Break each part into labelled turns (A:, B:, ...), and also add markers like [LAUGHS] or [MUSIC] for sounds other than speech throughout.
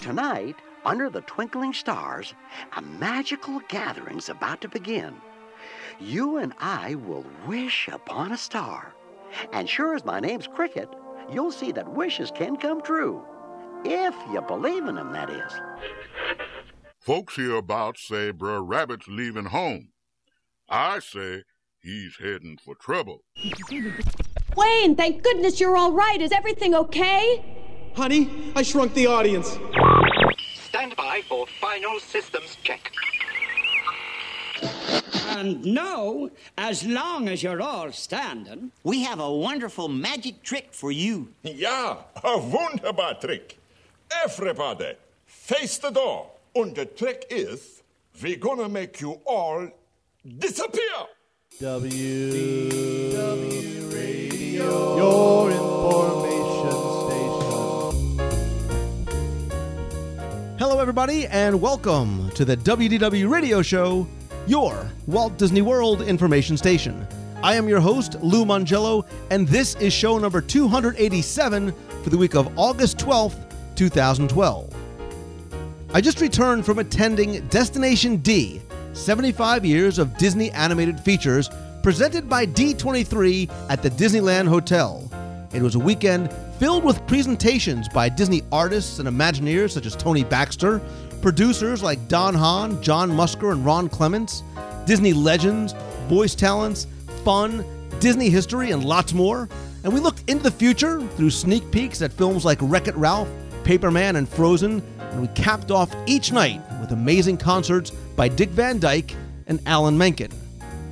A: Tonight, under the twinkling stars, a magical gathering's about to begin. You and I will wish upon a star. And sure as my name's Cricket, you'll see that wishes can come true. If you believe in them, that is.
B: Folks hereabouts say Brer Rabbit's leaving home. I say he's heading for trouble.
C: Wayne, thank goodness you're all right. Is everything okay?
D: Honey, I shrunk the audience.
E: Stand by for final systems check.
F: And now, as long as you're all standing,
G: We have a wonderful magic trick for you.
H: Ja, a wunderbar trick. Everybody, face the door. And the trick is, we're gonna make you all disappear.
I: W W Radio, your information Hello, everybody, and welcome to the WDW Radio Show, your Walt Disney World information station. I am your host, Lou Mongello, and this is show number 287 for the week of August 12th, 2012. I just returned from attending Destination D 75 years of Disney animated features presented by D23 at the Disneyland Hotel. It was a weekend filled with presentations by Disney artists and Imagineers such as Tony Baxter, producers like Don Hahn, John Musker, and Ron Clements, Disney legends, voice talents, fun, Disney history, and lots more. And we looked into the future through sneak peeks at films like Wreck It Ralph, Paperman, and Frozen, and we capped off each night with amazing concerts by Dick Van Dyke and Alan Menken.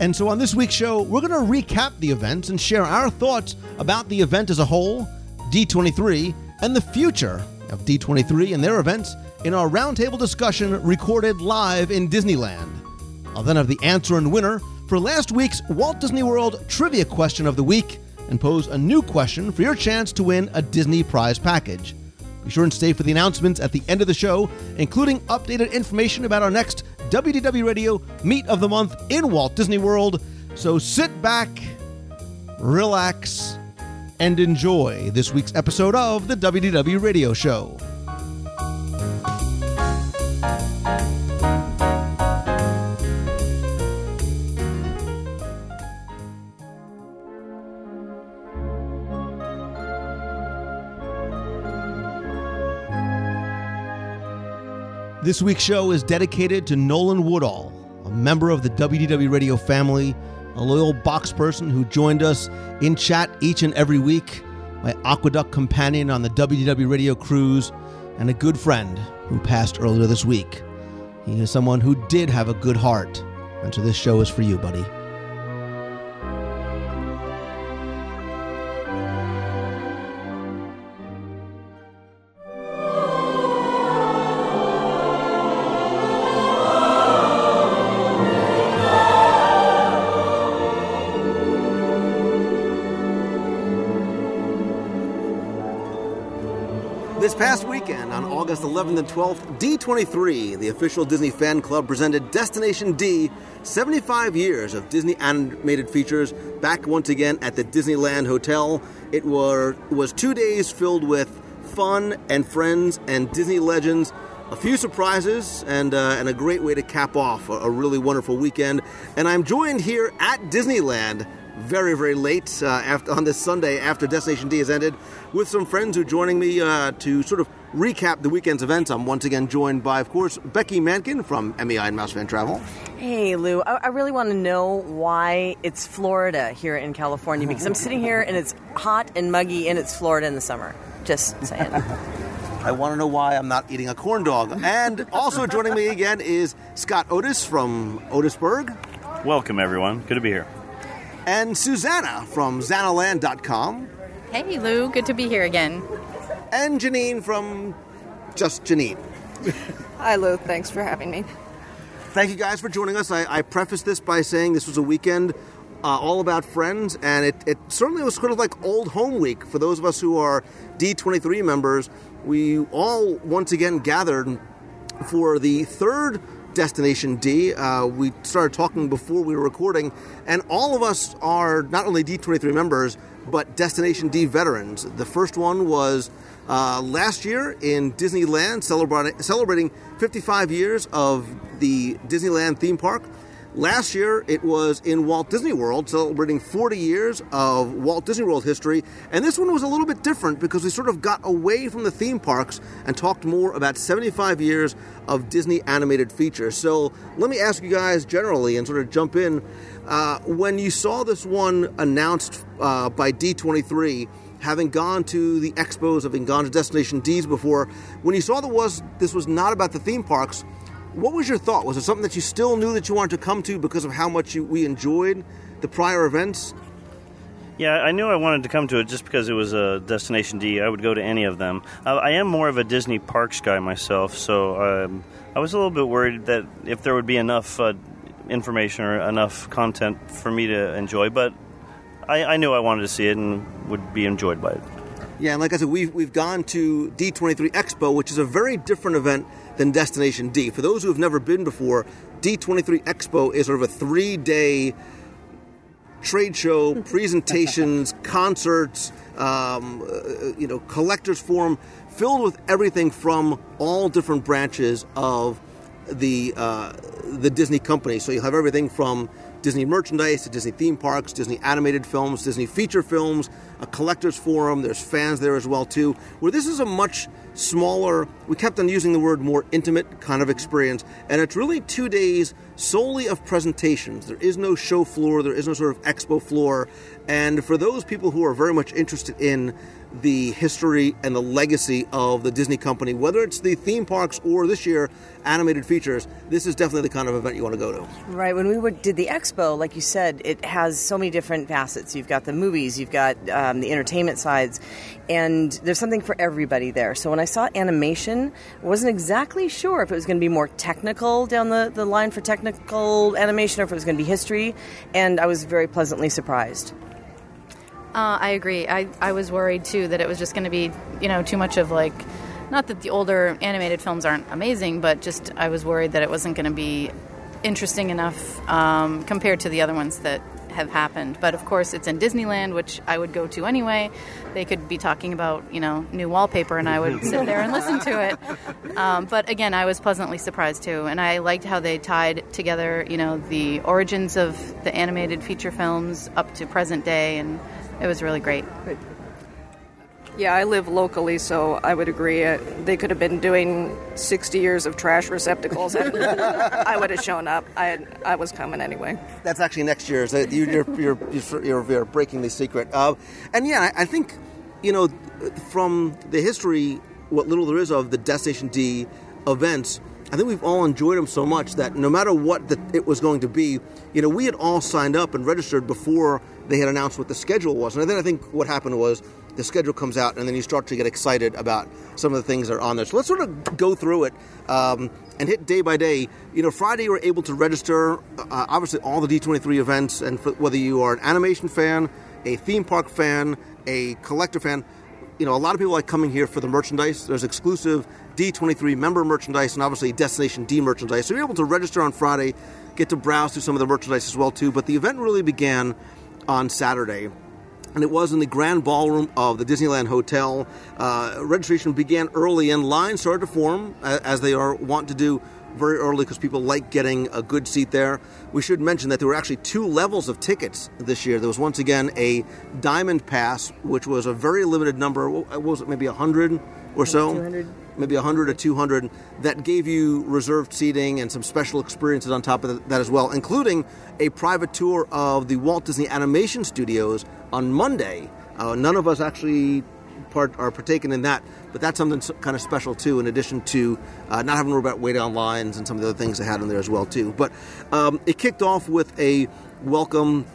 I: And so on this week's show, we're going to recap the events and share our thoughts about the event as a whole, D23, and the future of D23 and their events in our roundtable discussion recorded live in Disneyland. I'll then have the answer and winner for last week's Walt Disney World Trivia Question of the Week and pose a new question for your chance to win a Disney prize package. Be sure and stay for the announcements at the end of the show, including updated information about our next WDW Radio Meet of the Month in Walt Disney World. So sit back, relax, and enjoy this week's episode of the WDW Radio Show. This week's show is dedicated to Nolan Woodall, a member of the WDW Radio family, a loyal box person who joined us in chat each and every week, my AquaDuck companion on the WDW Radio cruise, and a good friend who passed earlier this week. He is someone who did have a good heart, and so this show is for you, buddy. August 11th and 12th, D23, the official Disney fan club, presented Destination D 75 years of Disney animated features back once again at the Disneyland Hotel. It were, was two days filled with fun and friends and Disney legends. A few surprises and, uh, and a great way to cap off a, a really wonderful weekend. And I'm joined here at Disneyland very, very late uh, after, on this Sunday after Destination D has ended with some friends who are joining me uh, to sort of recap the weekend's events. I'm once again joined by, of course, Becky Mankin from MEI and Mouse Fan Travel.
J: Hey, Lou. I, I really want to know why it's Florida here in California because I'm sitting here and it's hot and muggy and it's Florida in the summer. Just saying. [LAUGHS]
I: I want to know why I'm not eating a corn dog. And also joining me again is Scott Otis from Otisburg.
K: Welcome, everyone. Good to be here.
I: And Susanna from Xanaland.com.
L: Hey, Lou. Good to be here again.
I: And Janine from Just Janine.
M: Hi, Lou. Thanks for having me.
I: Thank you guys for joining us. I, I preface this by saying this was a weekend uh, all about friends, and it, it certainly was sort of like old home week for those of us who are D23 members. We all once again gathered for the third Destination D. Uh, we started talking before we were recording, and all of us are not only D23 members, but Destination D veterans. The first one was uh, last year in Disneyland, celebrating, celebrating 55 years of the Disneyland theme park. Last year, it was in Walt Disney World, celebrating 40 years of Walt Disney World history. And this one was a little bit different because we sort of got away from the theme parks and talked more about 75 years of Disney animated features. So let me ask you guys generally and sort of jump in. Uh, when you saw this one announced uh, by D23, having gone to the expos, having gone to Destination D's before, when you saw that was this was not about the theme parks, what was your thought? Was it something that you still knew that you wanted to come to because of how much you, we enjoyed the prior events?
K: Yeah, I knew I wanted to come to it just because it was a Destination D. I would go to any of them. Uh, I am more of a Disney parks guy myself, so um, I was a little bit worried that if there would be enough uh, information or enough content for me to enjoy, but I, I knew I wanted to see it and would be enjoyed by it.
I: Yeah, and like I said, we've, we've gone to D23 Expo, which is a very different event than Destination D. For those who have never been before, D23 Expo is sort of a three day trade show, [LAUGHS] presentations, concerts, um, uh, you know, collectors forum, filled with everything from all different branches of the uh, the Disney company. So you'll have everything from Disney merchandise to Disney theme parks, Disney animated films, Disney feature films, a collectors forum. There's fans there as well too. Where this is a much smaller, we kept on using the word more intimate kind of experience, and it's really two days solely of presentations. There is no show floor, there is no sort of expo floor, and for those people who are very much interested in the history and the legacy of the Disney company, whether it's the theme parks or this year animated features, this is definitely the kind of event you want to go to.
J: Right. When we did the expo, like you said, it has so many different facets. You've got the movies, you've got um, the entertainment sides, and there's something for everybody there. So when I saw animation, I wasn't exactly sure if it was going to be more technical down the, the line for technical animation or if it was going to be history, and I was very pleasantly surprised.
L: Uh, I agree. I, I was worried too that it was just going to be, you know, too much of like, not that the older animated films aren't amazing, but just I was worried that it wasn't going to be interesting enough um, compared to the other ones that have happened. But of course, it's in Disneyland, which I would go to anyway. They could be talking about, you know, new wallpaper, and I would [LAUGHS] sit there and listen to it. Um, but again, I was pleasantly surprised too, and I liked how they tied together, you know, the origins of the animated feature films up to present day, and it was really great.
M: Yeah, I live locally, so I would agree. Uh, they could have been doing 60 years of trash receptacles, and I would have shown up. I had, I was coming anyway.
I: That's actually next year's. Uh, you, you're, you're, you're, you're, breaking the secret. Uh, and yeah, I think, you know, from the history, what little there is of the Destination D events, I think we've all enjoyed them so much that no matter what the, it was going to be, you know, we had all signed up and registered before they had announced what the schedule was. And then I think what happened was the schedule comes out, and then you start to get excited about some of the things that are on there. So let's sort of go through it um, and hit day by day. You know, Friday you were able to register, uh, obviously, all the D23 events, and for, whether you are an animation fan, a theme park fan, a collector fan, you know, a lot of people like coming here for the merchandise. There's exclusive D23 member merchandise and obviously Destination D merchandise. So you're able to register on Friday, get to browse through some of the merchandise as well too. But the event really began on Saturday and it was in the grand ballroom of the Disneyland Hotel. Uh, registration began early, and lines started to form as they are wont to do very early because people like getting a good seat there. We should mention that there were actually two levels of tickets this year. There was once again a Diamond Pass, which was a very limited number. What was it? Maybe hundred or so. 200 maybe 100 or 200 that gave you reserved seating and some special experiences on top of that as well, including a private tour of the Walt Disney Animation Studios on Monday. Uh, none of us actually part are partaken in that, but that's something kind of special too. In addition to uh, not having to worry about wait on lines and some of the other things they had in there as well too. But um, it kicked off with a welcome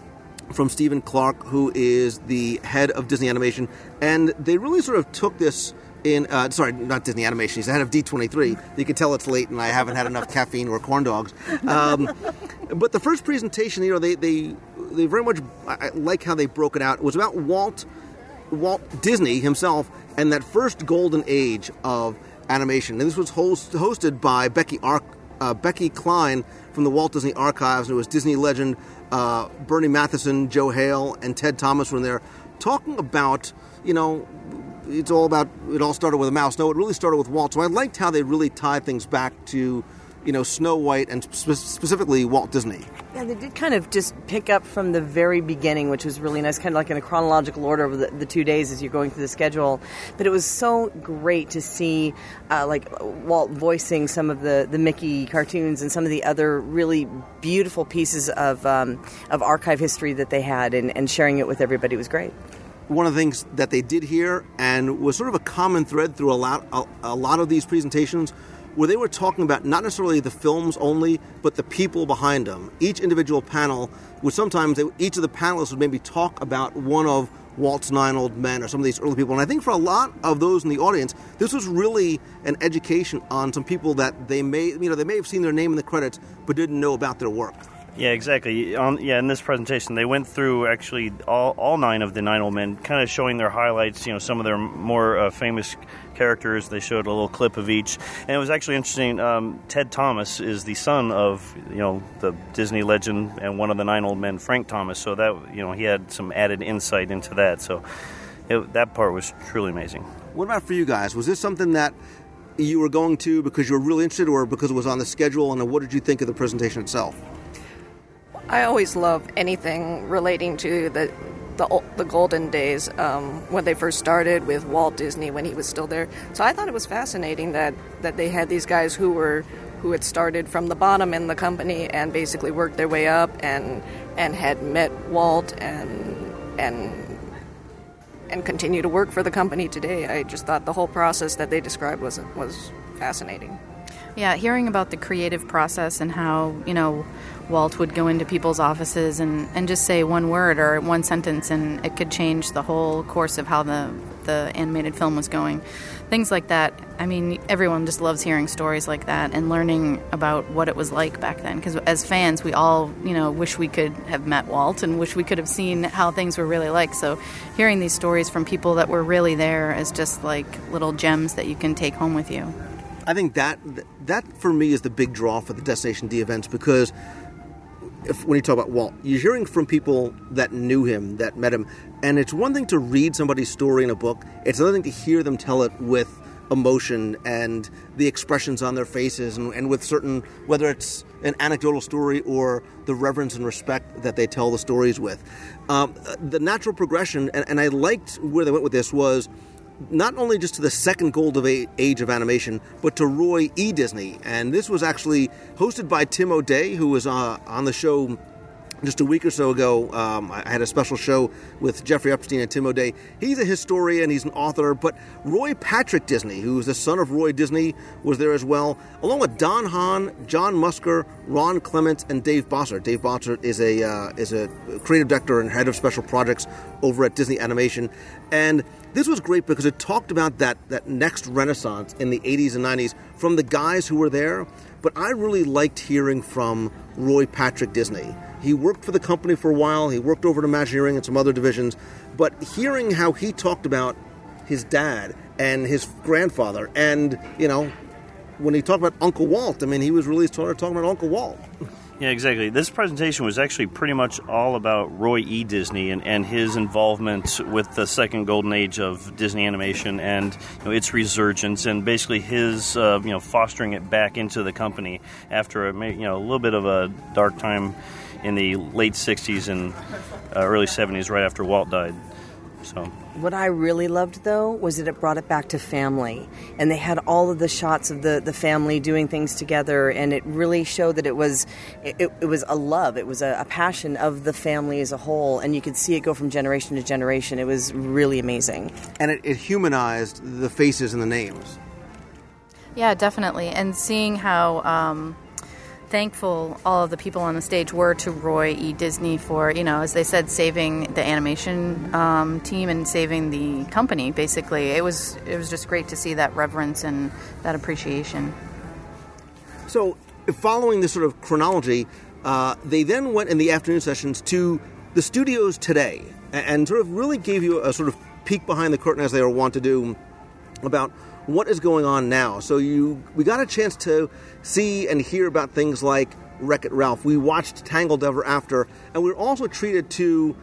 I: from Steven Clark, who is the head of Disney Animation, and they really sort of took this in uh, sorry, not Disney Animation. He's the head of D23. You can tell it's late, and I haven't had enough caffeine or corn dogs. Um, but the first presentation, you know, they they they very much I like how they broke it out. It was about Walt Walt Disney himself and that first golden age of animation. And this was host, hosted by Becky Ark, uh, Becky Cline from the Walt Disney Archives. And it was Disney legend uh, Burny Mattinson, Joe Hale, and Ted Thomas were there talking about, you know, it's all about it all started with a mouse. No, it really started with Walt. So I liked how they really tied things back to, you know, Snow White and spe- specifically Walt Disney.
J: Yeah, they did kind of just pick up from the very beginning, which was really nice, kind of like in a chronological order over the, the two days as you're going through the schedule. But it was so great to see, uh, like Walt voicing some of the, the Mickey cartoons and some of the other really beautiful pieces of um, of archive history that they had, and, and sharing it with everybody was great
I: one of the things that they did here and was sort of a common thread through a lot a, a, lot of these presentations where they were talking about not necessarily the films only but the people behind them. Each individual panel would sometimes they, each of the panelists would maybe talk about one of Walt's nine old men or some of these early people. And I think for a lot of those in the audience this was really an education on some people that they may you know they may have seen their name in the credits but didn't know about their work
K: yeah, exactly. On, yeah, in this presentation, they went through actually all, all nine of the nine old men, kind of showing their highlights. You know, some of their more uh, famous characters. They showed a little clip of each, and it was actually interesting. Um, Ted Thomas is the son of you know the Disney legend and one of the nine old men, Frank Thomas. So that you know he had some added insight into that. So it, that part was truly amazing.
I: What about for you guys? Was this something that you were going to because you were really interested, or because it was on the schedule? And what did you think of the presentation itself?
M: I always love anything relating to the the, the golden days um, when they first started with Walt Disney when he was still there. So I thought it was fascinating that, that they had these guys who were who had started from the bottom in the company and basically worked their way up and and had met Walt and and and continue to work for the company today. I just thought the whole process that they described was was fascinating.
L: Yeah, hearing about the creative process and how, you know, Walt would go into people's offices and, and just say one word or one sentence, and it could change the whole course of how the, the animated film was going. Things like that. I mean, everyone just loves hearing stories like that and learning about what it was like back then. Because as fans, we all, you know, wish we could have met Walt and wish we could have seen how things were really like. So hearing these stories from people that were really there is just like little gems that you can take home with you.
I: I think that that for me is the big draw for the Destination D events because if, when you talk about Walt, you're hearing from people that knew him, that met him, and it's one thing to read somebody's story in a book; it's another thing to hear them tell it with emotion and the expressions on their faces, and, and with certain whether it's an anecdotal story or the reverence and respect that they tell the stories with. Um, the natural progression, and, and I liked where they went with this was not only just to the second golden age of animation, but to Roy E. Disney. And this was actually hosted by Tim O'Day, who was uh, on the show just a week or so ago, um, I had a special show with Jeffrey Epstein and Tim O'Day. He's a historian, he's an author, but Roy Patrick Disney, who's the son of Roy Disney, was there as well, along with Don Hahn, John Musker, Ron Clements, and Dave Bossert. Dave Bossert is a uh, is a creative director and head of special projects over at Disney Animation, and this was great because it talked about that that next renaissance in the 80s and 90s from the guys who were there. But I really liked hearing from Roy Patrick Disney he worked for the company for a while. He worked over at Imagineering and some other divisions. But hearing how he talked about his dad and his grandfather, and you know, when he talked about Uncle Walt, I mean, he was really talking about Uncle Walt.
K: Yeah, exactly. This presentation was actually pretty much all about Roy E. Disney and, and his involvement with the second golden age of Disney animation and you know, its resurgence, and basically his uh, you know fostering it back into the company after a you know a little bit of a dark time in the late 60s and uh, early 70s, right after Walt died. So.
J: What I really loved though was that it brought it back to family, and they had all of the shots of the, the family doing things together, and it really showed that it was it, it was a love, it was a, a, passion of the family as a whole, and you could see it go from generation to generation. It was really amazing,
I: and it, it humanized the faces and the names.
L: Yeah, definitely, and seeing how. Um, thankful all of the people on the stage were to Roy E. Disney for, you know, as they said, saving the animation um, team and saving the company. Basically, it was it was just great to see that reverence and that appreciation.
I: So, following this sort of chronology, uh, they then went in the afternoon sessions to the studios today and, sort of really gave you a sort of peek behind the curtain as they were wont to do about what is going on now. So you we got a chance to see and hear about things like Wreck It Ralph. We watched Tangled Ever After, and we were also treated to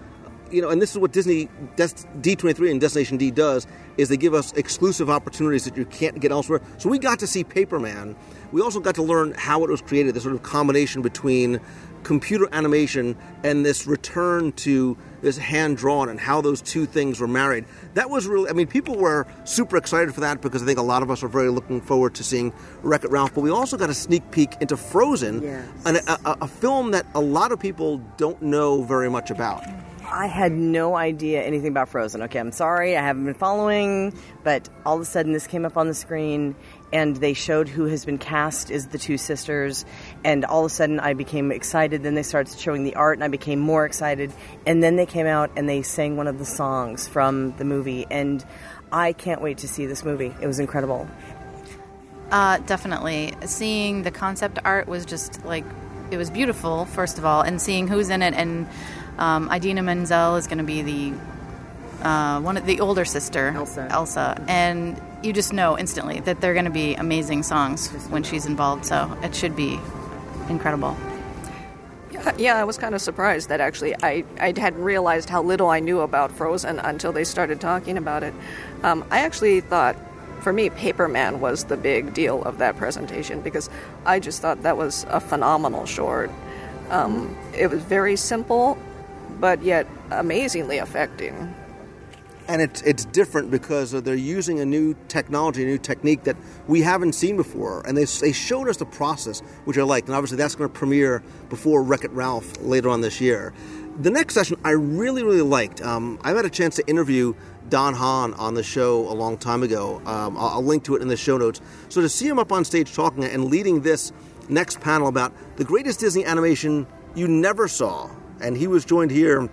I: you know, and this is what Disney D23 and Destination D does is they give us exclusive opportunities that you can't get elsewhere. So we got to see Paperman. We also got to learn how it was created, the sort of combination between computer animation and this return to this hand drawn and how those two things were married. That was really, I mean, people were super excited for that because I think a lot of us are very looking forward to seeing Wreck It Ralph. But we also got a sneak peek into Frozen,
J: Yes.
I: an, a, a, a film that a lot of people don't know very much about.
J: I had no idea anything about Frozen. Okay, I'm sorry, I haven't been following, but all of a sudden this came up on the screen and they showed who has been cast as the two sisters and all of a sudden I became excited. Then they started showing the art and I became more excited. And then they came out and they sang one of the songs from the movie and I can't wait to see this movie. It was incredible.
L: Uh, definitely. Seeing the concept art was just like, it was beautiful, first of all, and seeing who's in it. And um, Idina Menzel is going to be the uh, one of the older sister, Elsa. Elsa. And you just know instantly that they're going to be amazing songs when she's involved. So it should be incredible.
M: Yeah, I was kind of surprised that actually I, I hadn't realized how little I knew about Frozen until they started talking about it. Um, I actually thought, for me, Paperman was the big deal of that presentation because I just thought that was a phenomenal short. Um, it was very simple, but yet amazingly affecting.
I: And it's it's different because they're using a new technology, a new technique that we haven't seen before, and they they showed us the process, which I liked, and obviously that's going to premiere before Wreck It Ralph later on this year. The next session I really really liked. Um, I had a chance to interview Don Hahn on the show a long time ago. Um, I'll, I'll link to it in the show notes. So to see him up on stage talking and leading this next panel about the greatest Disney animation you never saw, and he was joined here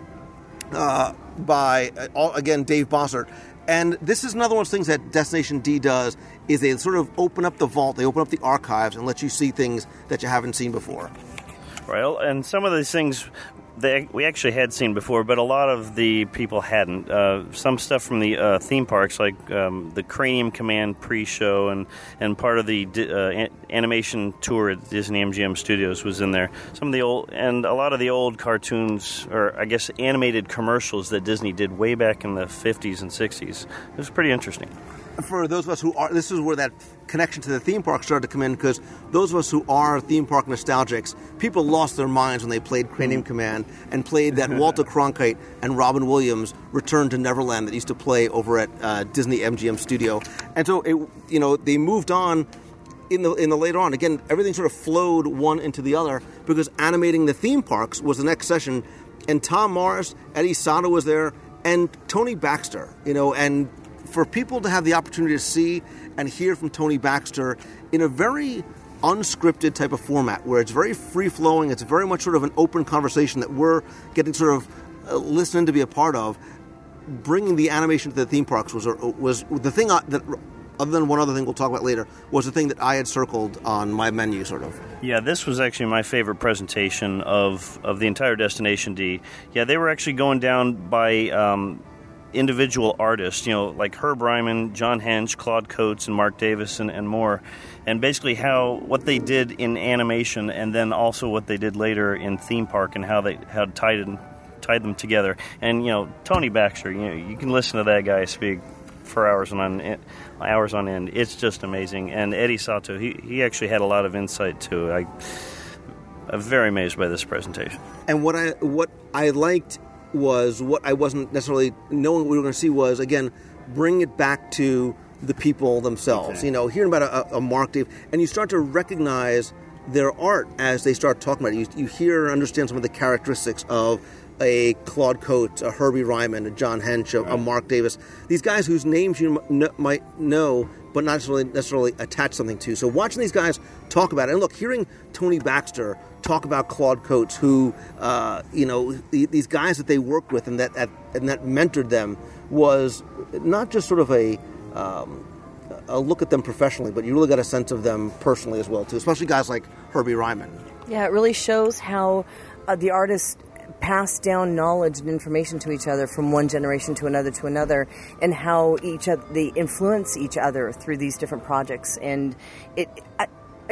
I: uh, by uh, all, again Dave Bossert. And this is another one of those things that Destination D does is they sort of open up the vault, they open up the archives, and let you see things that you haven't seen before.
K: Right, and some of these things they, we actually had seen before, but a lot of the people hadn't. Uh, some stuff from the uh, theme parks, like um, the Cranium Command pre-show, and and part of the di- uh, an- animation tour at Disney MGM Studios was in there. Some of the old and a lot of the old cartoons, or I guess animated commercials that Disney did way back in the 50s and 60s. It was pretty interesting.
I: For those of us who are, this is where that connection to the theme park started to come in because those of us who are theme park nostalgics, people lost their minds when they played Cranium Command and played that [LAUGHS] Walter Cronkite and Robin Williams Return to Neverland that used to play over at uh, Disney MGM Studio. And so, it, you know, they moved on in the in the later on. Again, everything sort of flowed one into the other because animating the theme parks was the next session, and Tom Morris, Eddie Sotto was there, and Tony Baxter. You know, and for people to have the opportunity to see and hear from Tony Baxter in a very unscripted type of format where it's very free flowing, it's very much sort of an open conversation that we're getting sort of uh, listening to be a part of. Bringing the animation to the theme parks was was the thing that, other than one other thing we'll talk about later, was the thing that I had circled on my menu, sort of.
K: Yeah, this was actually my favorite presentation of, of the entire Destination D. Yeah, they were actually going down by um, individual artists, you know, like Herb Ryman, John Hench, Claude Coats, and Marc Davis, and, more. And basically, how what they did in animation, and then also what they did later in theme park, and how they how tied it, tied them together. And you know, Tony Baxter, you know, you can listen to that guy speak for hours on hours on end. It's just amazing. And Eddie Sotto, he he actually had a lot of insight too. I. I'm very amazed by this presentation.
I: And what I what I liked was what I wasn't necessarily knowing what we were going to see was again bring it back to the people themselves.
K: Exactly.
I: You know, hearing about a, a Mark Dave, and you start to recognize their art as they start talking about it. You, you hear and understand some of the characteristics of a Claude Coats, a Herbie Ryman, a John Hench, a, a Marc Davis. These guys whose names you kn- might know, but not necessarily, necessarily attach something to. So watching these guys talk about it, and look, hearing Tony Baxter talk about Claude Coats, who uh, you know the, these guys that they worked with and that, and that mentored them was not just sort of a um, a look at them professionally, but you really got a sense of them personally as well too, especially guys like Herbie Ryman.
J: Yeah, it really shows how uh, the artists pass down knowledge and information to each other from one generation to another to another, and how each of they influence each other through these different projects. And it,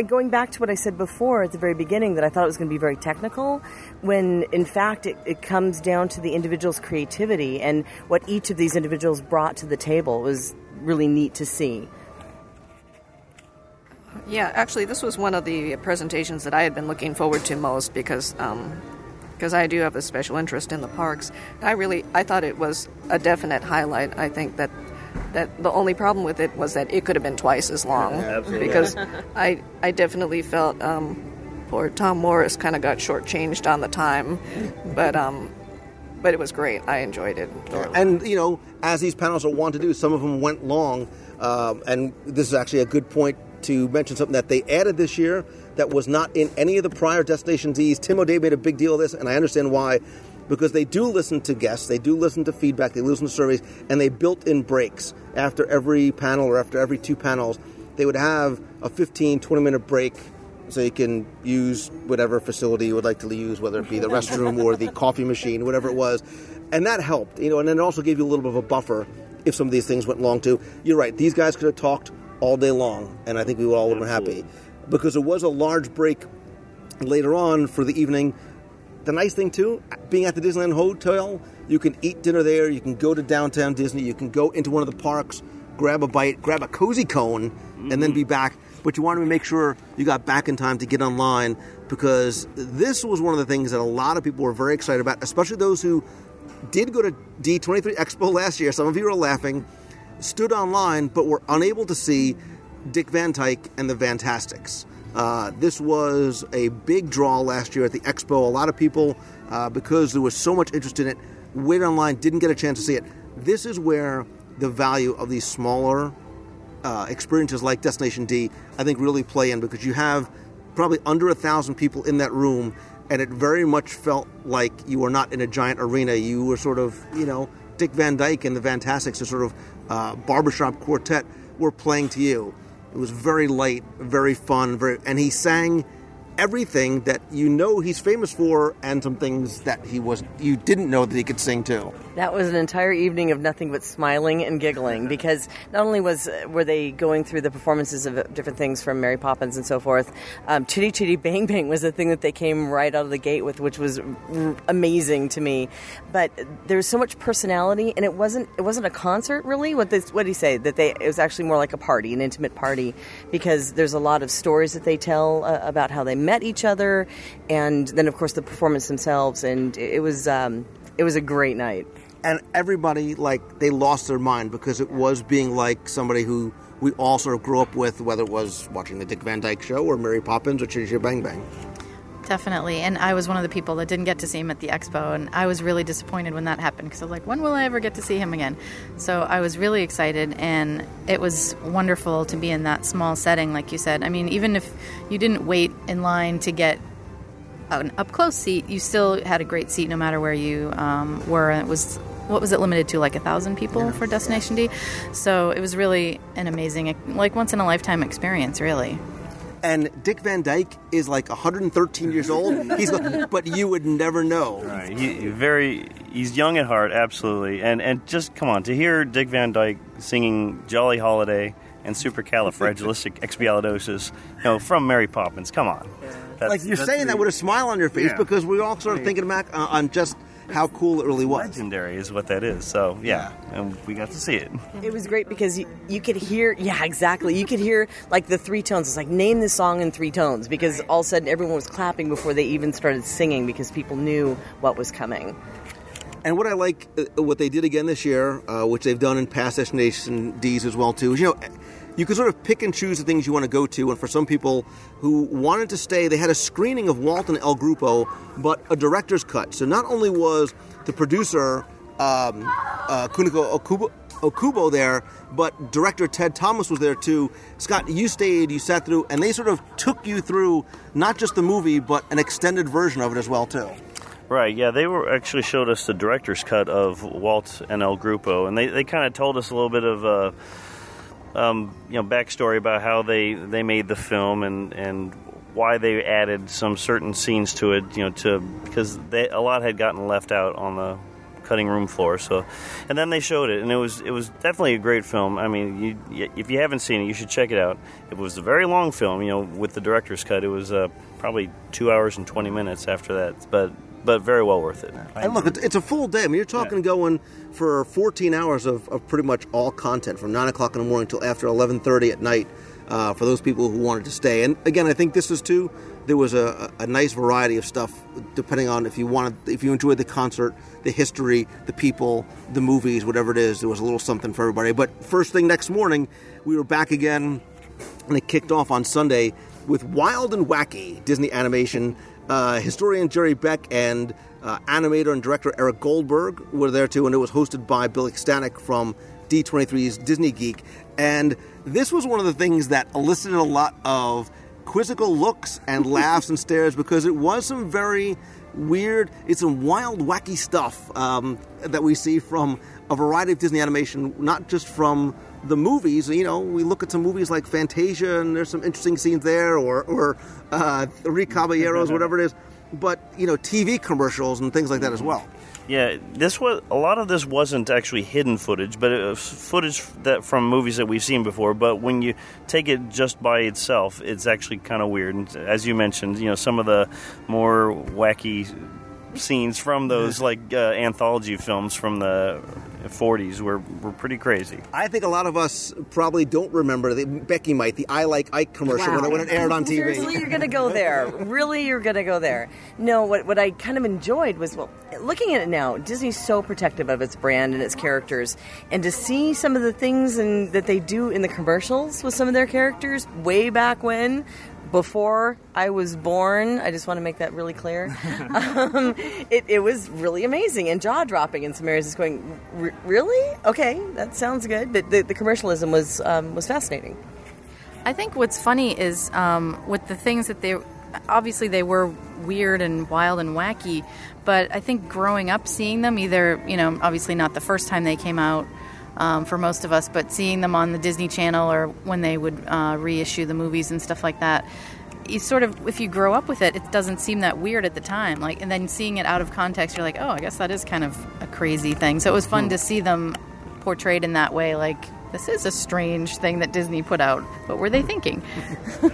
J: going back to what I said before at the very beginning, that I thought it was going to be very technical, when in fact it, it comes down to the individual's creativity and what each of these individuals brought to the table was really neat to see.
M: Yeah, actually, this was one of the presentations that I had been looking forward to most because um, because I do have a special interest in the parks. I really I thought it was a definite highlight. I think that that the only problem with it was that it could have been twice as long
K: Absolutely.
M: because [LAUGHS] I I definitely felt um, poor Tom Morris kind of got shortchanged on the time, but um, but it was great. I enjoyed it. thoroughly.
I: And you know, as these panels are wont to do, some of them went long. Um, and this is actually a good point to mention something that they added this year that was not in any of the prior Destination D's. Tim O'Day made a big deal of this, and I understand why. Because they do listen to guests, they do listen to feedback, they listen to surveys, and they built in breaks after every panel or after every two panels. They would have a 15, 20 minute break so you can use whatever facility you would like to use, whether it be the restroom or the coffee machine, whatever it was. And that helped, you know, and then it also gave you a little bit of a buffer if some of these things went long too. You're right, these guys could have talked all day long, and I think we would all would have been happy. Because it was a large break later on for the evening. The nice thing too, being at the Disneyland Hotel, you can eat dinner there, you can go to downtown Disney, you can go into one of the parks, grab a bite, grab a cozy cone, and then be mm-hmm. back. But you wanted to make sure you got back in time to get online because this was one of the things that a lot of people were very excited about, especially those who did go to D23 Expo last year. Some of you are laughing, stood online, but were unable to see Dick Van Dyke and the Vantastix. Uh, this was a big draw last year at the expo. A lot of people, uh, because there was so much interest in it, waited online, didn't get a chance to see it. This is where the value of these smaller uh, experiences like Destination D, I think, really play in because you have probably under a thousand people in that room, and it very much felt like you were not in a giant arena. You were sort of, you know, Dick Van Dyke and the Vantastix, a sort of uh, barbershop quartet, were playing to you. It was very light, very fun, very, and he sang everything that you know he's famous for, and some things that he was you didn't know that he could sing too.
J: That was an entire evening of nothing but smiling and giggling because not only was were they going through the performances of different things from Mary Poppins and so forth, um, Chitty Chitty Bang Bang was the thing that they came right out of the gate with, which was r- amazing to me. But there was so much personality, and it wasn't it wasn't a concert really. What this what did he say that they it was actually more like a party, an intimate party, because there's a lot of stories that they tell uh, about how they met each other, and then of course the performance themselves, and it was um, it was a great night
I: and everybody like they lost their mind because it was being like somebody who we all sort of grew up with, whether it was watching the Dick Van Dyke Show or Mary Poppins or Chitty Bang Bang.
L: Definitely. And I was one of the people that didn't get to see him at the expo. And I was really disappointed when that happened because I was like, when will I ever get to see him again? So I was really excited. And it was wonderful to be in that small setting, like you said. I mean, even if you didn't wait in line to get an up close seat, you still had a great seat no matter where you um, were. And it was. What was it limited to? Like a thousand people yeah. for Destination D. So it was really an amazing, like once in a lifetime experience, really
I: and Dick Van Dyke is like 113 years old. He's, [LAUGHS] but you would never know.
K: Right. He, very. He's young at heart, absolutely. And and just come on to hear Dick Van Dyke singing "Jolly Holiday" and "Supercalifragilisticexpialidocious," [LAUGHS] you know, from Mary Poppins. Come on.
I: That's, like you're saying the, that with a smile on your face
K: yeah.
I: because we're all sort of thinking back uh, on just how cool it really was.
K: Legendary is what that is. So yeah, and we got to see it.
J: It was great because you, you could hear, yeah, exactly. You could hear like the three tones. It's like name this song in three tones because all of a sudden everyone was clapping before they even started singing because people knew what was coming.
I: And what I like, uh, what they did again this year, uh, which they've done in past Destination D's as well too, is you know you can sort of pick and choose the things you want to go to. And for some people who wanted to stay, they had a screening of Walt and El Grupo, but a director's cut. So not only was the producer um, uh, Kuniko Okubo, Okubo there, but director Ted Thomas was there too. Scott, you stayed, you sat through, and they sort of took you through not just the movie, but an extended version of it as well too.
K: Right, yeah, they were actually showed us the director's cut of Walt and El Grupo, and they, they kind of told us a little bit of. Uh, um, you know backstory about how they they made the film and and why they added some certain scenes to it. You know, to because they a lot had gotten left out on the cutting room floor. So, and then they showed it, and it was it was definitely a great film. I mean, you, if you haven't seen it, you should check it out. It was a very long film, you know, with the director's cut. It was uh, probably two hours and twenty minutes after that, but but very well worth it.
I: And look, it's- a full day. I mean, you're talking going for 14 hours of, of pretty much all content from 9 o'clock in the morning till after 11:30 at night uh, for those people who wanted to stay. And again, I think this is too. There was a, a nice variety of stuff depending on if you wanted, if you enjoyed the concert, the history, the people, the movies, whatever it is. There was a little something for everybody. But first thing next morning, we were back again, and it kicked off on Sunday with Wild and Wacky Disney animation. Uh, historian Jerry Beck and uh, animator and director Eric Goldberg were there too, and it was hosted by Billy Stanek from D23's Disney Geek. And this was one of the things that elicited a lot of quizzical looks and laughs and stares because it was some very weird, it's some wild, wacky stuff um, that we see from a variety of Disney animation, not just from the movies. You know, we look at some movies like Fantasia, and there's some interesting scenes there, or or uh, Three Caballeros, [LAUGHS] whatever it is. But you know, TV commercials and things like that as well.
K: Yeah, this was a lot of this wasn't actually hidden footage, but it was footage that from movies that we've seen before. But when you take it just by itself, it's actually kind of weird. And as you mentioned, you know, some of the more wacky scenes from those like uh, anthology films from the 40s were were pretty crazy.
I: I think a lot of us probably don't remember. The, Becky might the "I Like Ike" commercial when, it, when it aired on TV.
J: Seriously, you're gonna go there. Really, you're gonna go there. No, what what I kind of enjoyed was well, looking at it now. Disney's so protective of its brand and its characters, and to see some of the things and that they do in the commercials with some of their characters way back when. Before I was born, I just want to make that really clear. [LAUGHS] um, it, it was really amazing and jaw dropping in some areas. It's going, "R- really? Okay, that sounds good. But the, the commercialism was um, was fascinating.
L: I think what's funny is um, with the things that they obviously they were weird and wild and wacky, but I think growing up seeing them either you know obviously not the first time they came out um, for most of us, but seeing them on the Disney Channel or when they would uh, reissue the movies and stuff like that. You sort of, if you grow up with it, it doesn't seem that weird at the time. Like, and then seeing it out of context, you're like, oh, I guess that is kind of a crazy thing. So it was fun to see them portrayed in that way. Like, this is a strange thing that Disney put out. What were they thinking? [LAUGHS]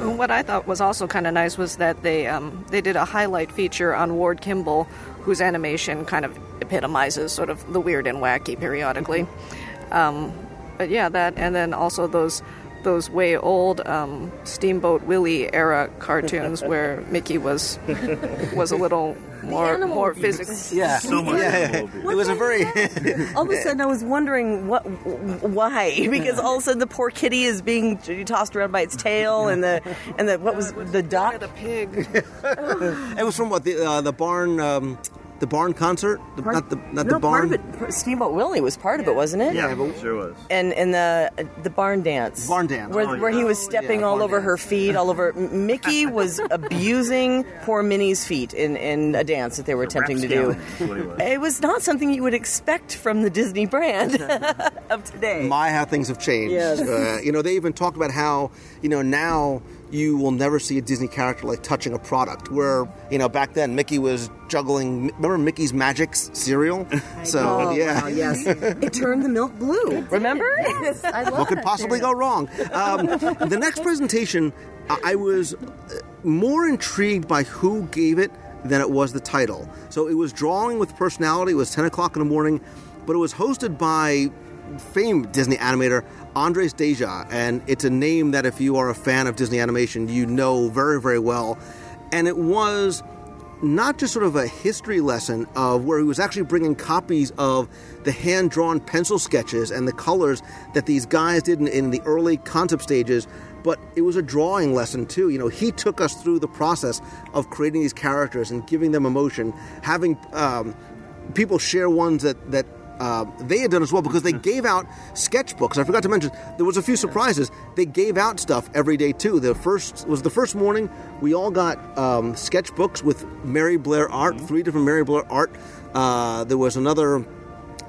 L: [LAUGHS]
M: What I thought was also kind of nice was that they um, they did a highlight feature on Ward Kimball, whose animation kind of epitomizes sort of the weird and wacky periodically. Um, but yeah, that and then also those those way old um, Steamboat Willie era cartoons where [LAUGHS] Mickey was was a little more more physically.
J: Yeah. [LAUGHS]
K: So much
I: Yeah, yeah, yeah. It was a very [LAUGHS]
J: all of a sudden, I was wondering what, why, because all of a sudden the poor kitty is being tossed around by its tail, and the and the what was the duck?
M: The pig.
I: it was from what the uh, the barn um, the barn concert, the, not the not
J: no,
I: the barn.
J: part of it. Steamboat Willie was part of it, wasn't it?
I: Yeah, but
K: Sure was.
J: And and the the barn dance,
I: Barn dance.
J: where,
I: Oh,
J: where he was stepping
I: Yeah,
J: all
I: barn
J: over her feet, all over. Mickey [LAUGHS] was abusing poor Minnie's feet in, in a dance that they were attempting to do.
K: That's what he was. [LAUGHS]
J: It was not something you would expect from the Disney brand [LAUGHS] of today.
I: my how things have changed.
J: Yes.
I: Uh, you know, they even talk about how you know now you will never see a Disney character like touching a product. Where you know back then Mickey was juggling. Remember Mickey's Magic cereal? [LAUGHS] So
J: Oh,
I: yeah,
J: wow, yes. It turned the milk blue. Remember?
L: Yes, I love
I: what could possibly
L: cereal.
I: go wrong? Um, the next presentation, I I was uh, more intrigued by who gave it than it was the title. So it was drawing with personality. It was 10 o'clock in the morning, but it was hosted by famed Disney animator Andreas Deja, and it's a name that if you are a fan of Disney animation, you know very, very well. And it was not just sort of a history lesson of where he was actually bringing copies of the hand drawn pencil sketches and the colors that these guys did in, in the early concept stages, but it was a drawing lesson too. You know, he took us through the process of creating these characters and giving them emotion, having um, people share ones that that. Uh, they had done as well because they gave out sketchbooks. I forgot to mention there was a few surprises. They gave out stuff every day too. The first was the first morning we all got um, sketchbooks with Mary Blair art, three different Mary Blair art. Uh, there was another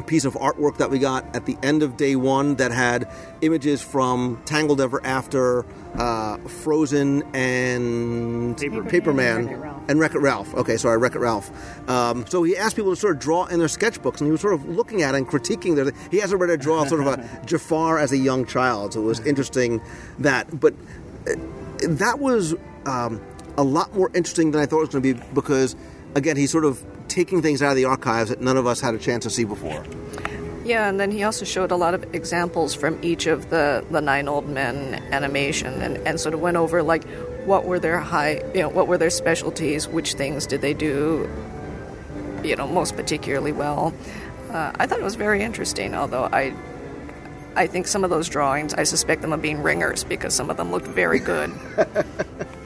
I: piece of artwork that we got at the end of day one that had images from Tangled Ever After, uh, Frozen, and
K: Paperman.
I: Paperman, and Wreck It Ralph. Okay, sorry, Wreck It Ralph. Um, so he asked people to sort of draw in their sketchbooks, and he was sort of looking at and critiquing their. He has already draw sort of a [LAUGHS] Jafar as a young child, so it was interesting that. But uh, that was um, a lot more interesting than I thought it was going to be because, again, he's sort of taking things out of the archives that none of us had a chance to see before.
M: Yeah, and then he also showed a lot of examples from each of the, the nine old men animation and, and sort of went over like what were their high you know, what were their specialties, which things did they do you know, most particularly well. Uh, I thought it was very interesting, although I I think some of those drawings I suspect them of being ringers because some of them looked very good. [LAUGHS]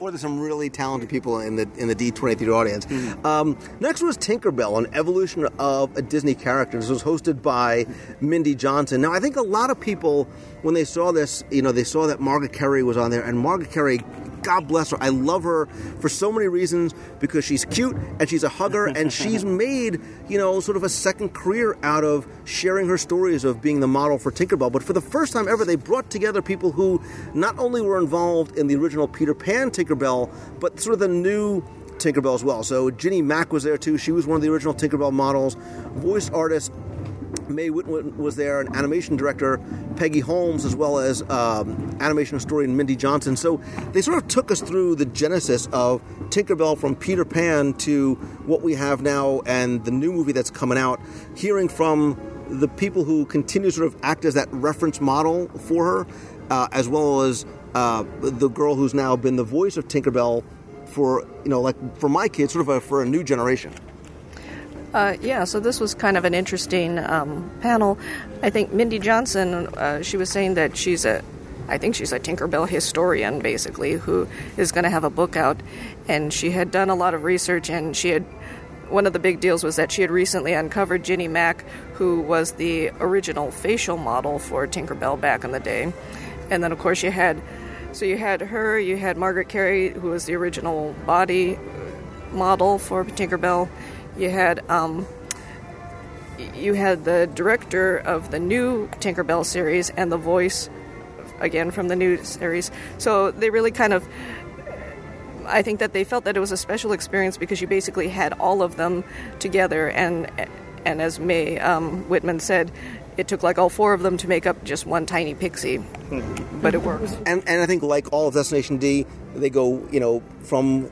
I: or there's some really talented people in the in the D23 theater audience. Um, next was Tinkerbell, an evolution of a Disney character. This was hosted by Mindy Johnson. Now, I think a lot of people, when they saw this, you know, they saw that Margaret Kerry was on there, and Margaret Kerry. God bless her. I love her for so many reasons because she's cute and she's a hugger [LAUGHS] and she's made, you know, sort of a second career out of sharing her stories of being the model for Tinkerbell. But for the first time ever, they brought together people who not only were involved in the original Peter Pan Tinkerbell, but sort of the new Tinkerbell as well. So Ginny Mack was there too. She was one of the original Tinkerbell models. Voice artist Mae Whitman was there, and animation director Peggy Holmes, as well as um, animation historian Mindy Johnson. So they sort of took us through the genesis of Tinkerbell from Peter Pan to what we have now and the new movie that's coming out, hearing from the people who continue to sort of act as that reference model for her, uh, as well as uh, the girl who's now been the voice of Tinkerbell for, you know, like for my kids, sort of a, for a new generation.
M: Uh, yeah, so this was kind of an interesting um, panel. I think Mindy Johnson, uh, she was saying that she's a, I think she's a Tinkerbell historian, basically, who is going to have a book out. And she had done a lot of research, and she had, one of the big deals was that she had recently uncovered Ginny Mack, who was the original facial model for Tinkerbell back in the day. And then, of course, you had, so you had her, you had Margaret Kerry, who was the original body model for Tinkerbell you had um, you had the director of the new Tinkerbell series and the voice again from the new series. So they really kind of I think that they felt that it was a special experience because you basically had all of them together and and as Mae um, Whitman said, it took like all four of them to make up just one tiny pixie, but it works.
I: And and I think like all of Destination D, they go you know from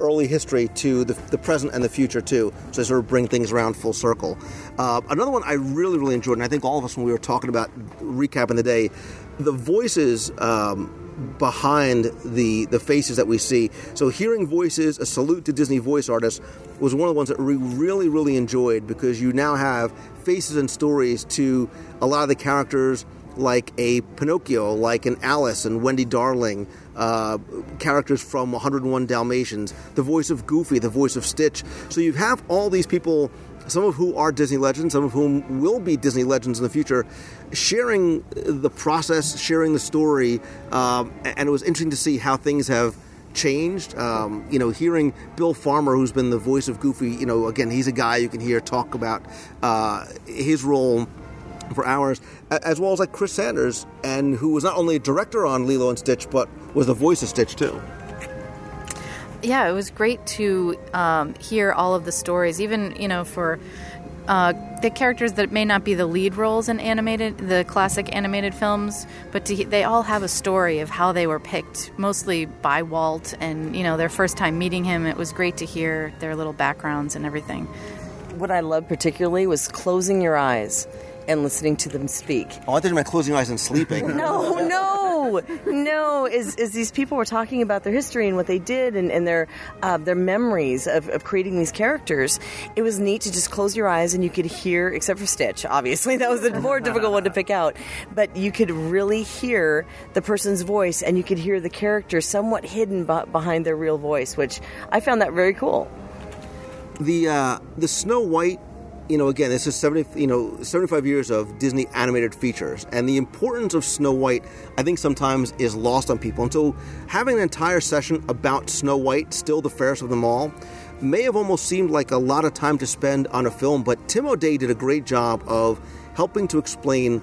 I: early history to the, the present and the future too. So they sort of bring things around full circle. Uh, another one I really really enjoyed, and I think all of us when we were talking about recapping the day, the voices. Um, behind the the faces that we see. So hearing voices, a salute to Disney voice artists was one of the ones that we really really enjoyed because you now have faces and stories to a lot of the characters like a Pinocchio, like an Alice and Wendy Darling, uh, characters from 101 Dalmatians, the voice of Goofy, the voice of Stitch. So you have all these people, some of who are Disney legends, some of whom will be Disney legends in the future, sharing the process, sharing the story, um, and it was interesting to see how things have changed. Um, you know, hearing Bill Farmer, who's been the voice of Goofy, you know, again, he's a guy you can hear talk about uh, his role for hours, as well as like Chris Sanders, and who was not only a director on Lilo and Stitch, but was the voice of Stitch too.
L: Yeah, it was great to um, hear all of the stories, even you know for uh, the characters that may not be the lead roles in animated, the classic animated films, but to, they all have a story of how they were picked, mostly by Walt, and you know their first time meeting him. It was great to hear their little backgrounds and everything.
J: What I loved particularly was closing your eyes and listening to them speak.
I: Oh, I thought you meant closing your eyes and sleeping. [LAUGHS]
J: no, no, no. As, as these people were talking about their history and what they did and, and their uh, their memories of, of creating these characters, it was neat to just close your eyes and you could hear, except for Stitch, obviously [LAUGHS] that was a more difficult one to pick out, but you could really hear the person's voice and you could hear the character somewhat hidden b- behind their real voice, which I found that very cool.
I: The uh, the Snow White you know, again, this is 70, you know, 75 years of Disney animated features, and the importance of Snow White, I think, sometimes is lost on people. And so, having an entire session about Snow White, still the fairest of them all, may have almost seemed like a lot of time to spend on a film, but Tim O'Day did a great job of helping to explain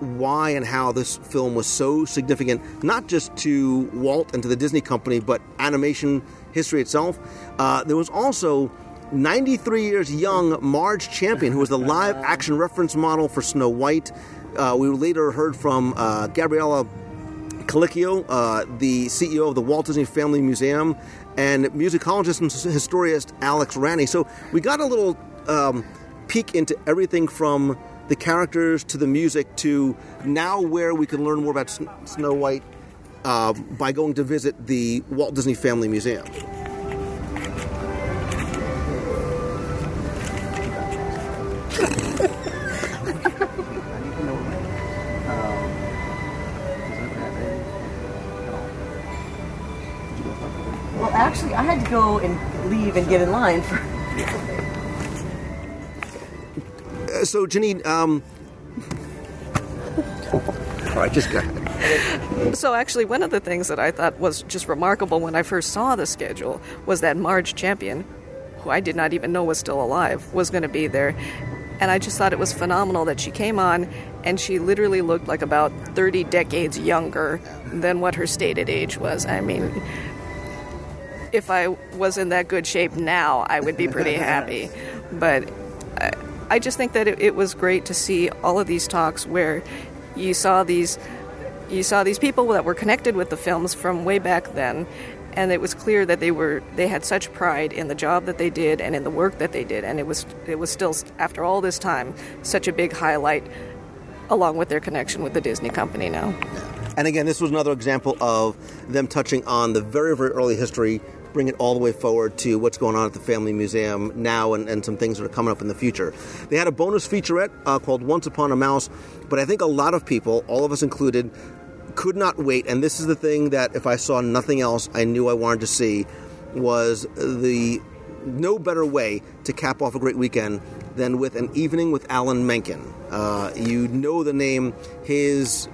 I: why and how this film was so significant, not just to Walt and to the Disney company, but animation history itself. Uh, there was also 93 years young Marge Champion, who was the live action reference model for Snow White. Uh, we later heard from uh, Gabriella Calicchio, uh, the CEO of the Walt Disney Family Museum, and musicologist and historian Alex Ranney. So we got a little um, peek into everything from the characters to the music to now where we can learn more about Snow White uh, by going to visit the Walt Disney Family Museum.
J: Had to go and leave and get in line for.
I: Uh, so, Janine, um, all right, just go.
M: So, actually, one of the things that I thought was just remarkable when I first saw the schedule was that Marge Champion, who I did not even know was still alive, was going to be there. And I just thought it was phenomenal that she came on and she literally looked like about 30 decades younger than what her stated age was. I mean, if I was in that good shape now, I would be pretty [LAUGHS] happy. But I, I just think that it, it was great to see all of these talks where you saw these you saw these people that were connected with the films from way back then and it was clear that they were they had such pride in the job that they did and in the work that they did and it was it was still after all this time such a big highlight along with their connection with the Disney company now.
I: And again, this was another example of them touching on the very, very early history, bring it all the way forward to what's going on at the Family Museum now and, and some things that are coming up in the future. They had a bonus featurette uh, called Once Upon a Mouse, but I think a lot of people, all of us included, could not wait. And this is the thing that if I saw nothing else, I knew I wanted to see was the no better way to cap off a great weekend than with an evening with Alan Menken. Uh, you know the name. His,